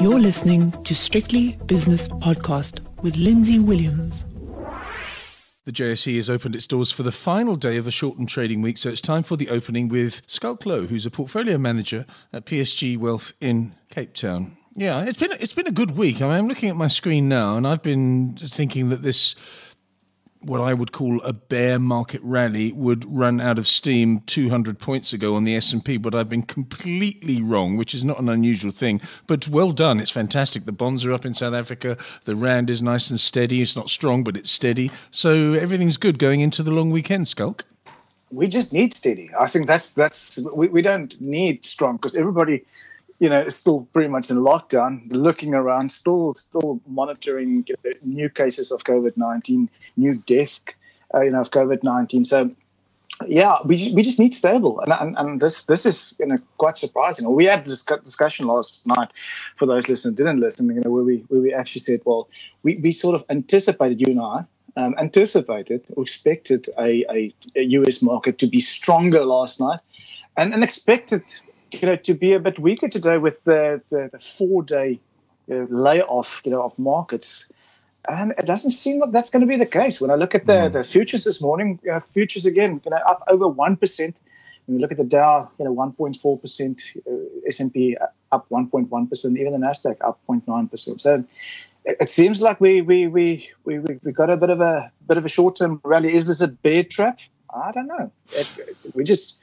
You're listening to Strictly Business Podcast with Lindsay Williams. The JSE has opened its doors for the final day of a shortened trading week, so it's time for the opening with Schalk Louw, who's a portfolio manager at PSG Wealth in Cape Town. Yeah, it's been it's been a good week. I mean, I'm looking at my screen now, and I've been thinking that this what I would call a bear market rally would run out of steam 200 points ago on the S&P, but I've been completely wrong, which is not an unusual thing. But well done, it's fantastic. The bonds are up in South Africa. The rand is nice and steady. It's not strong, but it's steady. So everything's good going into the long weekend, Schalk. We just need steady. I think that's that's we, we don't need strong because everybody you know, still pretty much in lockdown, looking around, still still monitoring new cases of COVID nineteen, new death, uh, you know, of COVID nineteen. So, yeah, we we just need stable, and and, and this this is you know quite surprising. We had this discussion last night for those listeners didn't listen, you know, where we where we actually said, well, we we sort of anticipated you and I. Um, anticipated or expected a, a, a US market to be stronger last night and, and expected you know, to be a bit weaker today with the, the, the four day you know, layoff, you know, of markets. And it doesn't seem like that's going to be the case. When I look at the, mm. the futures this morning, you know, futures again, you know, up over 1%. When you look at the Dow, you know, 1.4%, uh, S&P up 1.1%, even the Nasdaq up 0.9%. So it, it seems like we we we we we got a bit of a bit of a short term rally. Is this a bear trap? I don't know. It, it, we just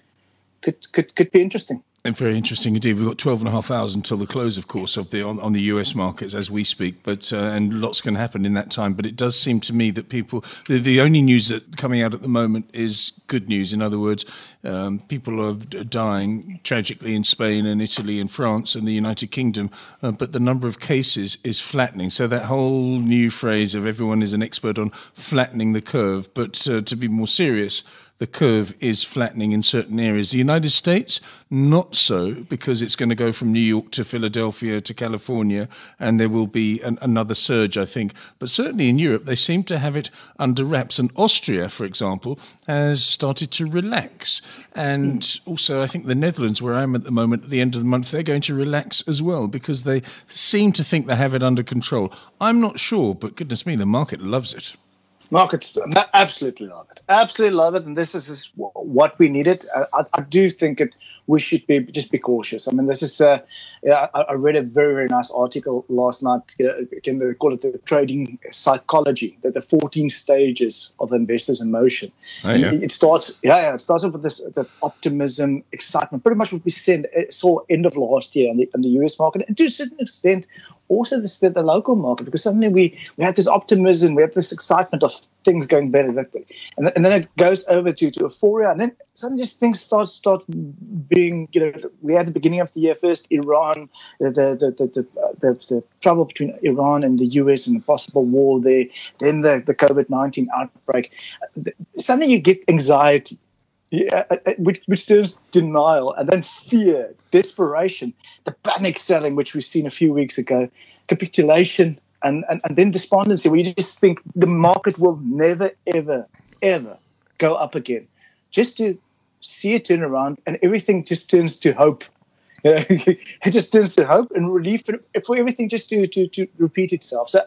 could could could be interesting. And very interesting indeed. We've got 12 and a half hours until the close, of course, of the on, on the US markets as we speak. But uh, and lots can happen in that time. But it does seem to me that people, the, the only news that coming out at the moment is good news. In other words, um, people are dying tragically in Spain and Italy and France and the United Kingdom, uh, but the number of cases is flattening. So that whole new phrase of everyone is an expert on flattening the curve. But uh, to be more serious the curve is flattening in certain areas. The United States, not so, because it's going to go from New York to Philadelphia to California, and there will be an, another surge, I think. But certainly in Europe, they seem to have it under wraps. And Austria, for example, has started to relax. And also, I think the Netherlands, where I am at the moment, at the end of the month, they're going to relax as well because they seem to think they have it under control. I'm not sure, but goodness me, the market loves it. Markets absolutely love it. Absolutely love it, and this is, is what we needed. I, I, do think it. We should be just be cautious. I mean, this is. Uh, yeah, I, I, read a very very nice article last night. Again, they call it the trading psychology. That the 14 stages of investors in motion. Oh, yeah. It starts. Yeah, yeah, it starts off with this the optimism, excitement. Pretty much what we said, saw end of last year in the, in the US market, and to a certain extent also the, the local market because suddenly we, we have this optimism, we have this excitement of things going better, and, and then it goes over to, to euphoria, and then suddenly just things start start being you know we had the beginning of the year first Iran, the the the the, the, the trouble between Iran and the US and the possible war there, then the the COVID nineteen outbreak, suddenly you get anxiety yeah, uh, uh, which, which turns denial and then fear, desperation, the panic selling, which we've seen a few weeks ago, capitulation, and, and, and then despondency, where you just think the market will never, ever, ever go up again. Just to see it turn around and everything just turns to hope. it just turns to hope and relief for, for everything just to, to, to repeat itself. So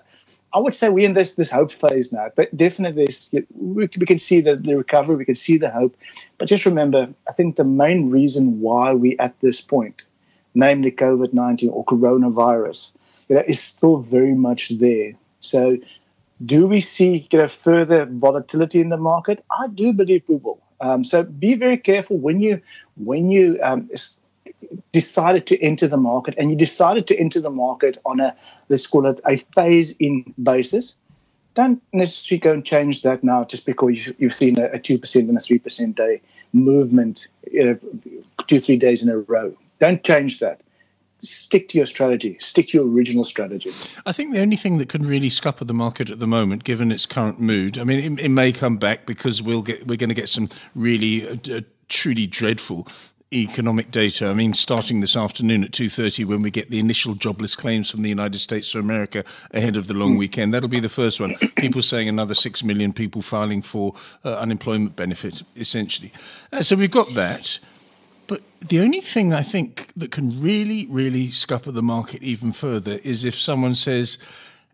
I would say we're in this this hope phase now, but definitely we, can see the, the recovery, we can see the hope. But just remember, I think the main reason why we're at this point, namely COVID nineteen or coronavirus, you know, is still very much there. So, do we see you know further volatility in the market? I do believe we will. Um, so be very careful when you when you um, decided to enter the market and you decided to enter the market on a let's call it a phase in basis don't necessarily go and change that now just because you've seen a, 2% and a 3% day movement you know, two three days in a row. Don't change that. Stick to your strategy. Stick to your original strategy. I think the only thing that can really scupper the market at the moment given its current mood i mean it, it may come back because we'll get we're going to get some really uh, truly dreadful economic data. I mean, starting this afternoon at 2.30 when we get the initial jobless claims from the United States to America ahead of the long weekend. That'll be the first one. People saying another 6 million people filing for uh, unemployment benefit, essentially. Uh, so we've got that. But the only thing I think that can really, really scupper the market even further is if someone says,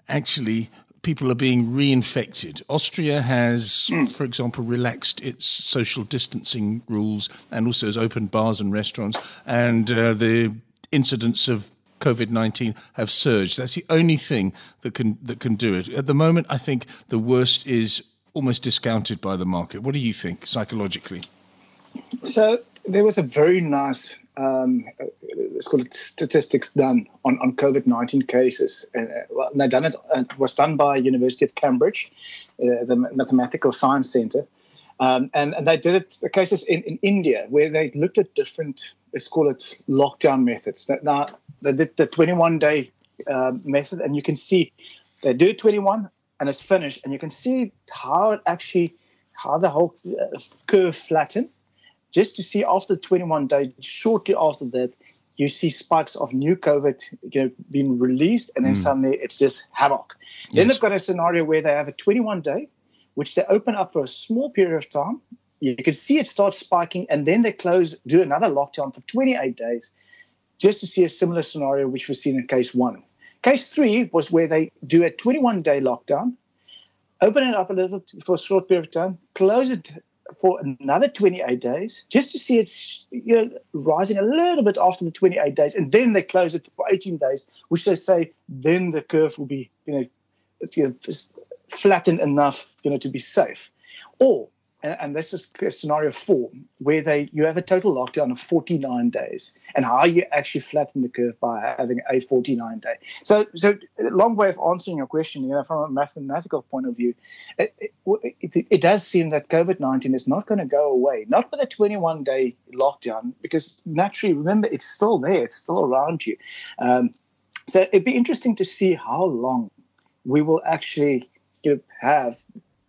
actually, people are being reinfected. Austria has, mm. for example, relaxed its social distancing rules and also has opened bars and restaurants, and uh, the incidents of COVID nineteen have surged. That's the only thing that can that can do it. At the moment, I think the worst is almost discounted by the market. What do you think psychologically? So there was a very nice um, it's called statistics done on, on COVID nineteen cases. Uh, well, they done it. Uh, it was done by University of Cambridge, uh, the Mathematical Science Center, um, and, and they did it the cases in, in India where they looked at different let's call it lockdown methods. Now they did the twenty one day uh, method, and you can see they do twenty one and it's finished, and you can see how it actually how the whole uh, curve flattened just to see after 21 days, shortly after that, you see spikes of new COVID you know, being released, and then mm. suddenly it's just havoc. Yes. Then they've got a scenario where they have a 21 day, which they open up for a small period of time. You can see it start spiking, and then they close, do another lockdown for 28 days, just to see a similar scenario which was seen in case one. Case three was where they do a 21 day lockdown, open it up a little for a short period of time, close it for another 28 days just to see it's you know rising a little bit after the 28 days and then they close it for 18 days which they say then the curve will be you know, you know flattened enough you know to be safe. Or and, this is scenario four, where they you have a total lockdown of 49 days, and how you actually flatten the curve by having a 49 day. So, so long way of answering your question. You know, from a mathematical point of view, it, it, it, does seem that COVID 19 is not going to go away, not with a 21 day lockdown, because naturally, remember, it's still there, it's still around you. Um, so it'd be interesting to see how long we will actually have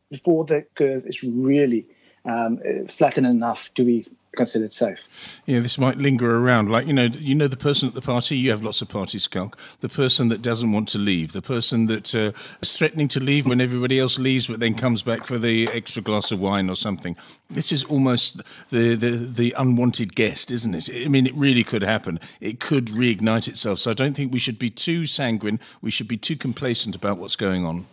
before the curve is really um, flattened enough to be considered safe. Yeah, this might linger around. Like you know, you know the person at the party. You have lots of party skunk. The person that doesn't want to leave. The person that uh, is threatening to leave when everybody else leaves, but then comes back for the extra glass of wine or something. This is almost the the, the unwanted guest, isn't it? I mean, it really could happen. It could reignite itself. So I don't think we should be too sanguine. We should be too complacent about what's going on.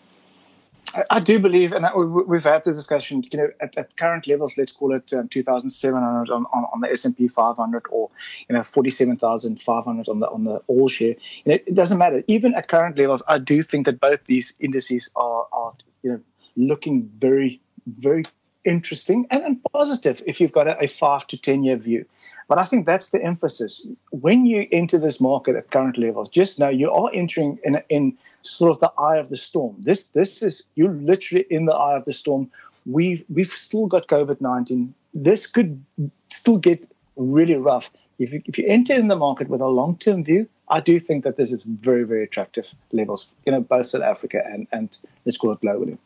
I, do believe, and we've had this discussion. You know, at, at current levels, let's call it um, 2,700 on, on, on the S and P 500, or you know, 47,500 on the on the all share. You know, it doesn't matter. Even at current levels, I do think that both these indices are are you know looking very very interesting and, and positive if you've got a, a, five to 10 year view. But I think that's the emphasis. When you enter this market at current levels, just know you are entering in, in sort of the eye of the storm. This, this is, you're literally in the eye of the storm. We've, we've still got COVID 19. This could still get really rough. If you, if you enter in the market with a long term view, I do think that this is very, very attractive levels, you know, both South Africa and, and let's call it globally.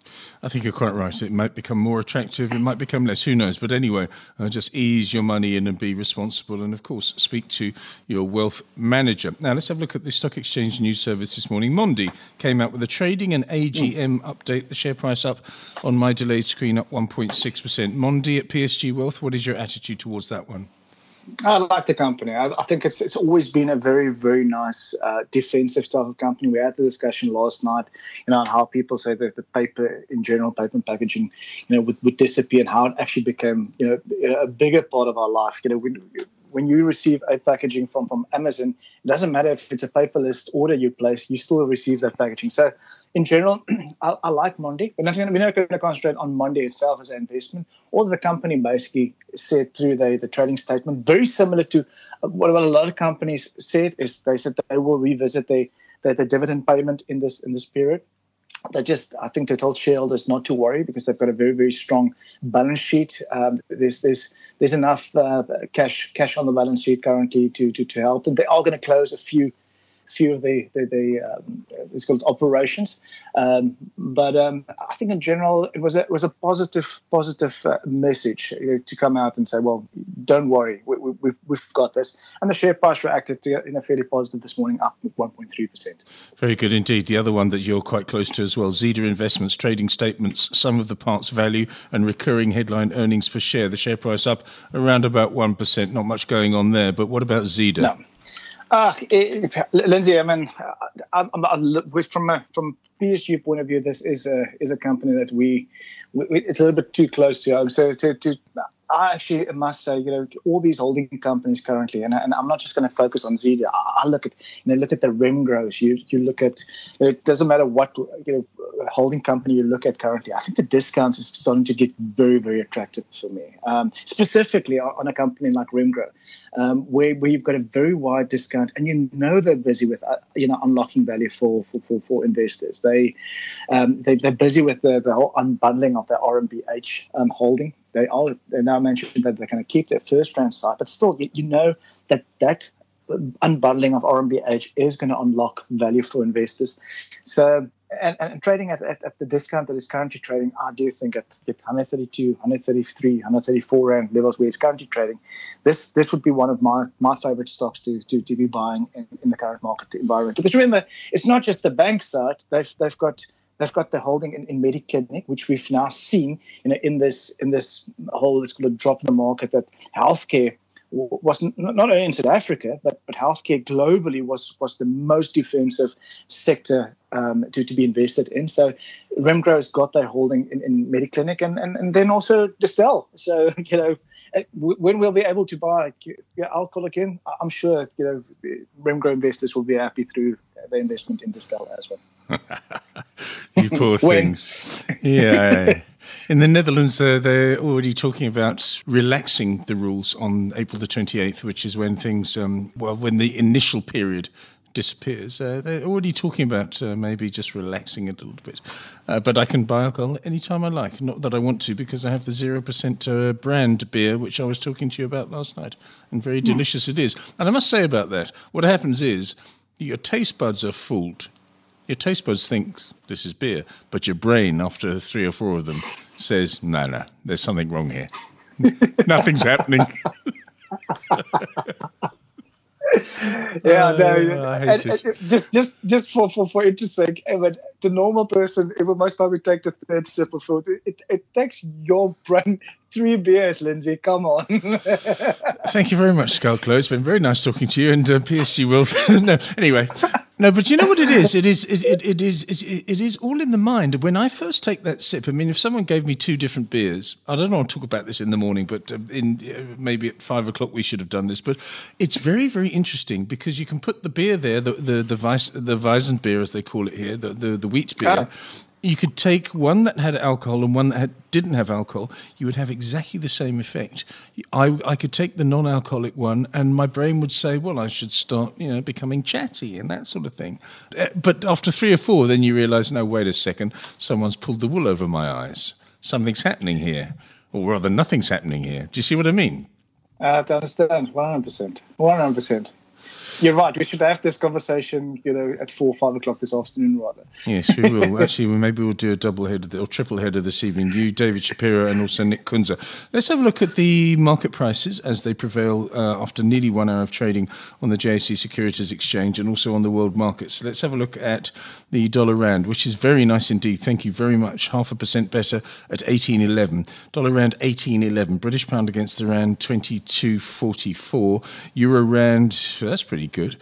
I think you're quite right. It might become more attractive. It might become less. Who knows? But anyway, uh, just ease your money in and be responsible. And of course, speak to your wealth manager. Now, let's have a look at the stock exchange news service this morning. Mondi came out with a trading and AGM mm. update. The share price up on my delayed screen up 1.6%. Mondi at PSG Wealth, what is your attitude towards that one? I like the company. I, I, think it's it's always been a very very nice uh, defensive type of company. We had the discussion last night, you know, on how people say that the paper in general, paper and packaging, you know, would, would disappear, and how it actually became you know a bigger part of our life. You know, we, when you receive a packaging from, from Amazon, it doesn't matter if it's a paperless order you place, you still receive that packaging. So, in general, I, I, like Mondi. We're not, we're not going to concentrate on Mondi itself as an investment. All the company basically said through the, the trading statement, very similar to what, what a lot of companies said, is they said they will revisit the, the, the dividend payment in this in this period they just I think they told shareholders not to worry because they've got a very very strong balance sheet. Um, there's there's there's enough uh, cash cash on the balance sheet currently to to, to help, and they are going to close a few few of the the, the um, it's called operations. Um, but um, I think in general it was a it was a positive positive uh, message you know, to come out and say, well, don't worry, we, we, we've, we've got this. And the share price reacted to, in a fairly positive this morning, up 1.3%. Very good indeed. The other one that you're quite close to as well, Zeda Investments trading statements, sum of the parts value and recurring headline earnings per share. The share price up around about 1%. Not much going on there. But what about Zeda? No. Uh, it, Lindsay, I mean, I, I, from a from PSG point of view, this is a is a company that we, we it's a little bit too close to. So to, to I actually must say, you know, all these holding companies currently, and, and I'm not just going to focus on Zeda. I, I, look at, you know, look at the Remgros. You you look at, it doesn't matter what you know holding company you look at currently. I think the discounts is starting to get very very attractive for me, um, specifically on a company like Remgro. Um, where, where you've got a very wide discount and you know they're busy with uh, you know unlocking value for for, for, for investors. They, um, they are busy with the, the whole unbundling of the RMBH um, holding they all they now mentioned that they're going to keep their FirstRand site, but still, you, you know that that unbundling of RMBH is going to unlock value for investors. So, and, and trading at, at, at, the discount that is currently trading, I do think at, at 132, 133, 134 rand levels where it's currently trading, this this would be one of my, my favorite stocks to, to, to be buying in, in the current market environment. Because remember, it's not just the bank side; they've they've got They've got the holding in, in Mediclinic, which we've now seen you know, in this in this whole let's call drop in the market that healthcare was not only in South Africa, but, but healthcare globally was was the most defensive sector um, to, to be invested in. So Remgro's got their holding in, in Mediclinic and, and, and then also Distell. So, you know, uh, when we'll be able to buy alcohol again, I'm sure, you know, Remgro investors will be happy through the investment in Distell as well. You poor things. yeah. In the Netherlands, uh, they're already talking about relaxing the rules on April the 28th, which is when things, um, well, when the initial period disappears. Uh, they're already talking about uh, maybe just relaxing it a little bit. Uh, but I can buy alcohol anytime I like. Not that I want to, because I have the 0% uh, brand beer, which I was talking to you about last night. And very delicious it is. And I must say about that, what happens is your taste buds are fooled your taste buds thinks this is beer, but your brain, after three or four of them, says, no, no, there's something wrong here. Nothing's happening. yeah, uh, no, and, and just just just for for for interest sake, Evan, the normal person it will most probably take the third sip of food. It, it takes your brain three beers, Lindsay. Come on. Thank you very much, Schalk It's been very nice talking to you, and uh, PSG Wealth. no, anyway, no, but you know what it is? It is it, it, it is it, it is all in the mind. When I first take that sip, I mean, if someone gave me two different beers, I don't know. to talk about this in the morning, but uh, in uh, maybe at five o'clock we should have done this. But it's very very interesting because you can put the beer there, the the the, Weiss, the Weizen beer as they call it here, the the, the wheat beer, you could take one that had alcohol and one that had, didn't have alcohol, you would have exactly the same effect. I, I could take the non alcoholic one, and my brain would say, Well, I should start you know, becoming chatty and that sort of thing. Uh, but after three or four, then you realize, No, wait a second, someone's pulled the wool over my eyes. Something's happening here, or rather, nothing's happening here. Do you see what I mean? I understand 100%. 100%. You're right. We should have this conversation, you know, at four, five o'clock this afternoon, rather. Yes, we will. Actually, maybe we'll do a double header or triple header this evening. You, David Shapiro, and also Nick Kunze. Let's have a look at the market prices as they prevail uh, after nearly one hour of trading on the JSE Securities Exchange and also on the world markets. Let's have a look at the dollar rand, which is very nice indeed. Thank you very much. Half a percent better at 18.11. Dollar rand 18.11. British pound against the rand 22.44. Euro rand, that's pretty good.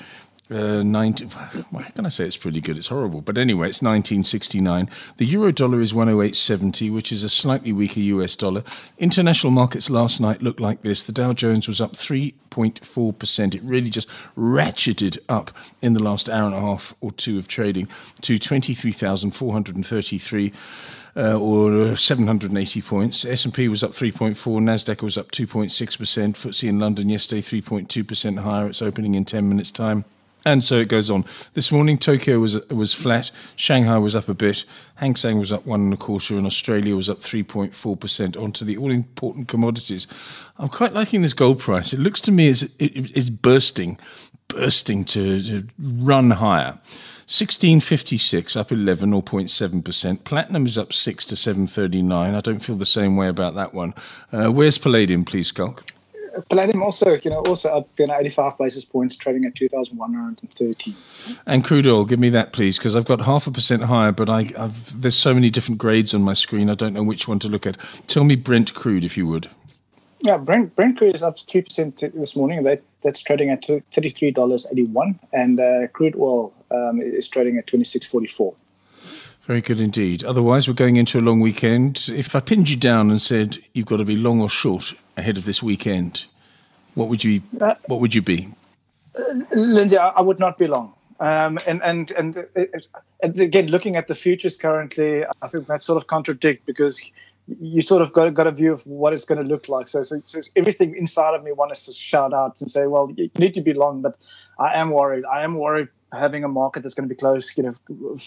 Uh, 19, why can I say it's pretty good? It's horrible. But anyway, it's 1969. The euro dollar is 108.70, which is a slightly weaker US dollar. International markets last night looked like this. The Dow Jones was up 3.4%. It really just ratcheted up in the last hour and a half or two of trading to 23,433. Uh, or 780 points. S&P was up 3.4, Nasdaq was up 2.6%, FTSE in London yesterday 3.2% higher. It's opening in 10 minutes time. And so it goes on. This morning, Tokyo was was flat. Shanghai was up a bit. Hang Seng was up one and a quarter, and Australia was up three point four percent. Onto the all important commodities. I'm quite liking this gold price. It looks to me as it, it's bursting, bursting to, to run higher. 1656 up 11 or 0.7 percent. Platinum is up six to 739. I don't feel the same way about that one. Uh, where's palladium, please, Schalk? Palladium also, you know, also up you know, 85 basis points, trading at 2,113. And crude oil, give me that, please, because I've got half a percent higher, but I, I've, there's so many different grades on my screen, I don't know which one to look at. Tell me Brent crude, if you would. Yeah, Brent, Brent crude is up 3% this morning. That, that's trading at $33.81, and uh, crude oil um, is trading at 26.44. Very good indeed. Otherwise, we're going into a long weekend. If I pinned you down and said you've got to be long or short ahead of this weekend, what would you uh, what would you be? Uh, Lindsay, I, I, would not be long. Um, and and and, and again, looking at the futures currently, I think that sort of contradict because you sort of got, got a view of what it's going to look like. So, so, so, everything inside of me wants to shout out and say, well, you need to be long, but I am worried. I am worried having a market that's going to be closed, you know,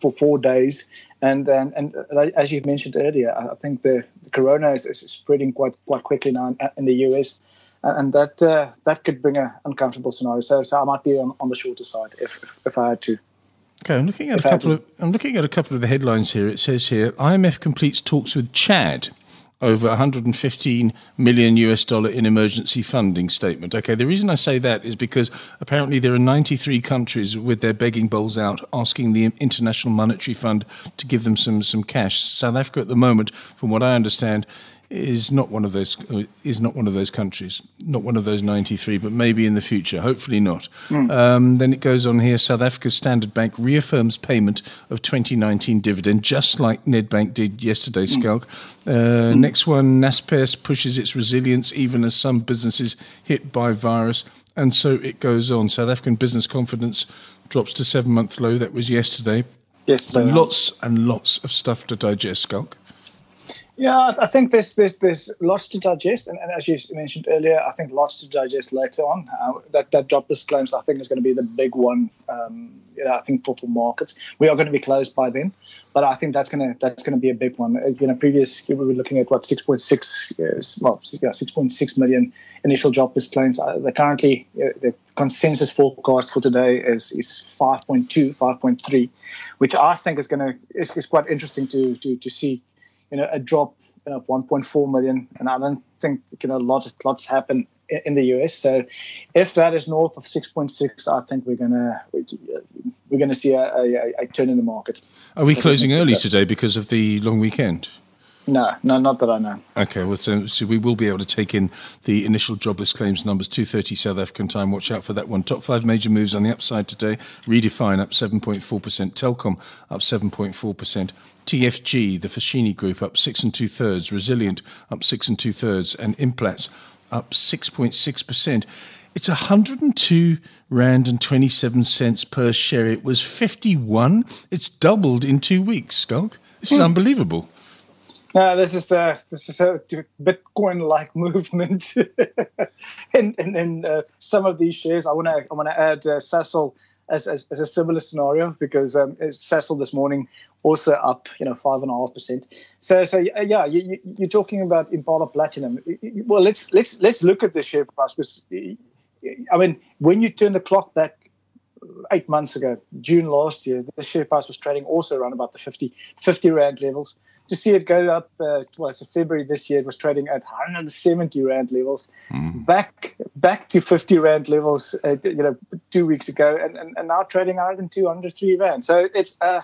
for four days. And and, and as you mentioned earlier, I think the, the corona is, is, spreading quite quite quickly now in, in the US, and that uh, that could bring an uncomfortable scenario. So, so I might be on, on the shorter side if, if, if I had to. Okay, I'm looking at if a couple of I'm looking at a couple of the headlines here. It says here IMF completes talks with Chad over 115 million US dollar in emergency funding statement. Okay, the reason I say that is because apparently there are 93 countries with their begging bowls out asking the International Monetary Fund to give them some some cash. South Africa at the moment, from what I understand, is not one of those is not one of those countries, not one of those 93, but maybe in the future. Hopefully not. Mm. Um, then it goes on here. South Africa's Standard Bank reaffirms payment of 2019 dividend, just like Nedbank did yesterday. Mm. Schalk. Uh, mm. Next one, Naspers pushes its resilience even as some businesses hit by virus, and so it goes on. South African business confidence drops to seven month low. That was yesterday. Yes, lots and lots of stuff to digest, Schalk. Yeah, I think there's there's there's lots to digest, and, and as you mentioned earlier, I think lots to digest later on. Uh, that that jobless claims, I think, is going to be the big one. Um, you know, I think for, for markets, we are going to be closed by then, but I think that's going to that's going to be a big one. Uh, you know, previous we were looking at what 6.6, well, yeah, 6.6 million initial jobless claims. Uh, currently uh, the consensus forecast for today is is 5.2, 5.3, which I think is going to is quite interesting to to to see you know, a drop of 1.4 million, and I don't think you know lots lots happen in the US. So if that is north of 6.6, I think we're gonna we're gonna see a, a, a turn in the market. Are we closing early today because of the long weekend? No, no, not that I know. Okay, well, so, so we will be able to take in the initial jobless claims numbers, 2.30 South African time. Watch out for that one. Top five major moves on the upside today. Redefine up 7.4%, Telkom up 7.4%, TFG, the Foschini Group, up six and two thirds, Resilient up six and two thirds, and Implats up 6.6%. It's 102 rand and 27 cents per share. It was 51. It's doubled in two weeks, Schalk. This is mm. unbelievable. No, this is a this is a Bitcoin-like movement, and and, and uh, some of these shares. I want to I want to add uh, Sasol as, as, as a similar scenario because um, Sasol this morning also up, you know, five and a half percent. So so yeah, you, you, are talking about Impala Platinum. Well, let's let's let's look at the share price because I mean, when you turn the clock back eight months ago, June last year, the share price was trading also around about the 50, 50 rand levels to see it go up. Uh, well, so February this year it was trading at 170 rand levels, mm. back back to 50 rand levels. Uh, you know, two weeks ago, and, and, and now trading 102, 103 rand. So it's uh,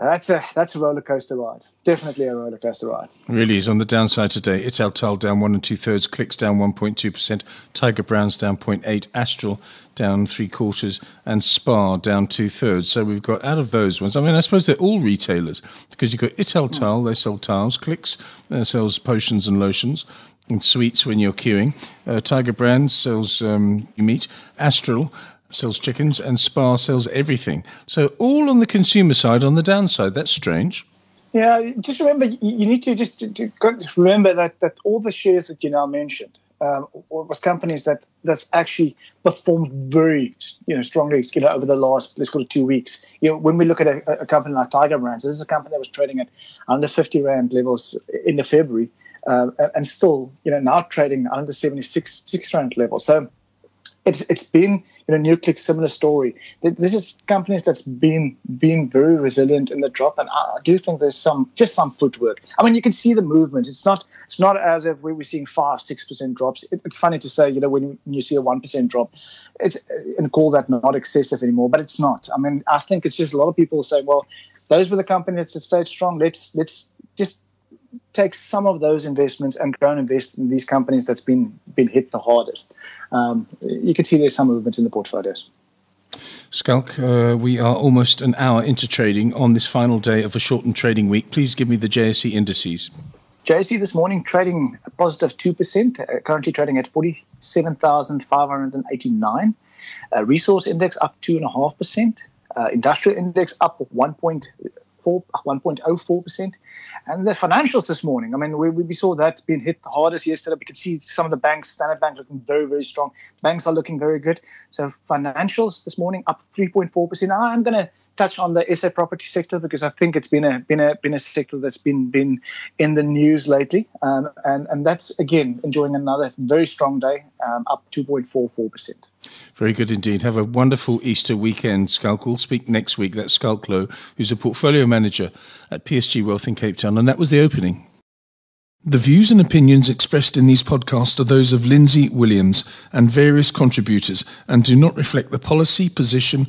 that's a that's a roller coaster ride. Definitely a roller coaster ride. Really is on the downside today. Itel Italtile down one and two thirds, clicks down one point two percent, Tiger Brands down 0.8, Astral down three quarters, and Spar down two thirds. So we've got out of those ones. I mean, I suppose they're all retailers because you've got Italtile, mm. they sell tiles, Clicks uh, sells potions and lotions and sweets when you're queuing. Uh, Tiger Brands sells um, meat. Astral sells chickens and Spar sells everything. So all on the consumer side, on the downside. That's strange. Yeah, just remember you need to just to remember that that all the shares that you now mentioned um, was companies that that's actually performed very you know strongly you know over the last let's call it two weeks. You know when we look at a, a company like Tiger Brands, this is a company that was trading at under 50 rand levels in the February, uh, and still you know now trading under 76 six rand levels. So it's it's been you know NewClick similar story. This is companies that's been been very resilient in the drop, and I do think there's some just some footwork. I mean, you can see the movement. It's not it's not as if we were seeing five six percent drops. It, it's funny to say, you know, when you see a one percent drop, it's and call that not excessive anymore, but it's not. I mean, I think it's just a lot of people saying, well, those were the companies that stayed strong. Let's let's just take some of those investments and go and invest in these companies that's been been hit the hardest. Um, you can see there's some movement in the portfolios. Schalk, uh, we are almost an hour into trading on this final day of a shortened trading week. Please give me the JSE indices. JSE this morning trading a positive 2%, uh, currently trading at 47,589. Uh, resource index up 2.5%. Uh, industrial index up 1.4 1.04%. Uh, and the financials this morning, I mean, we, we saw that being hit the hardest yesterday. We can see some of the banks, Standard Bank looking very, very strong. Banks are looking very good. So financials this morning up 3.4%. I'm going to touch on the SA property sector because I think it's been a been a been a sector that's been been in the news lately, um, and and that's again enjoying another very strong day, um, up two point four four percent. Very good indeed. Have a wonderful Easter weekend, Schalk. We'll speak next week. That's Schalk Louw, who's a portfolio manager at PSG Wealth in Cape Town, and that was the opening. The views and opinions expressed in these podcasts are those of Lindsay Williams and various contributors and do not reflect the policy, position,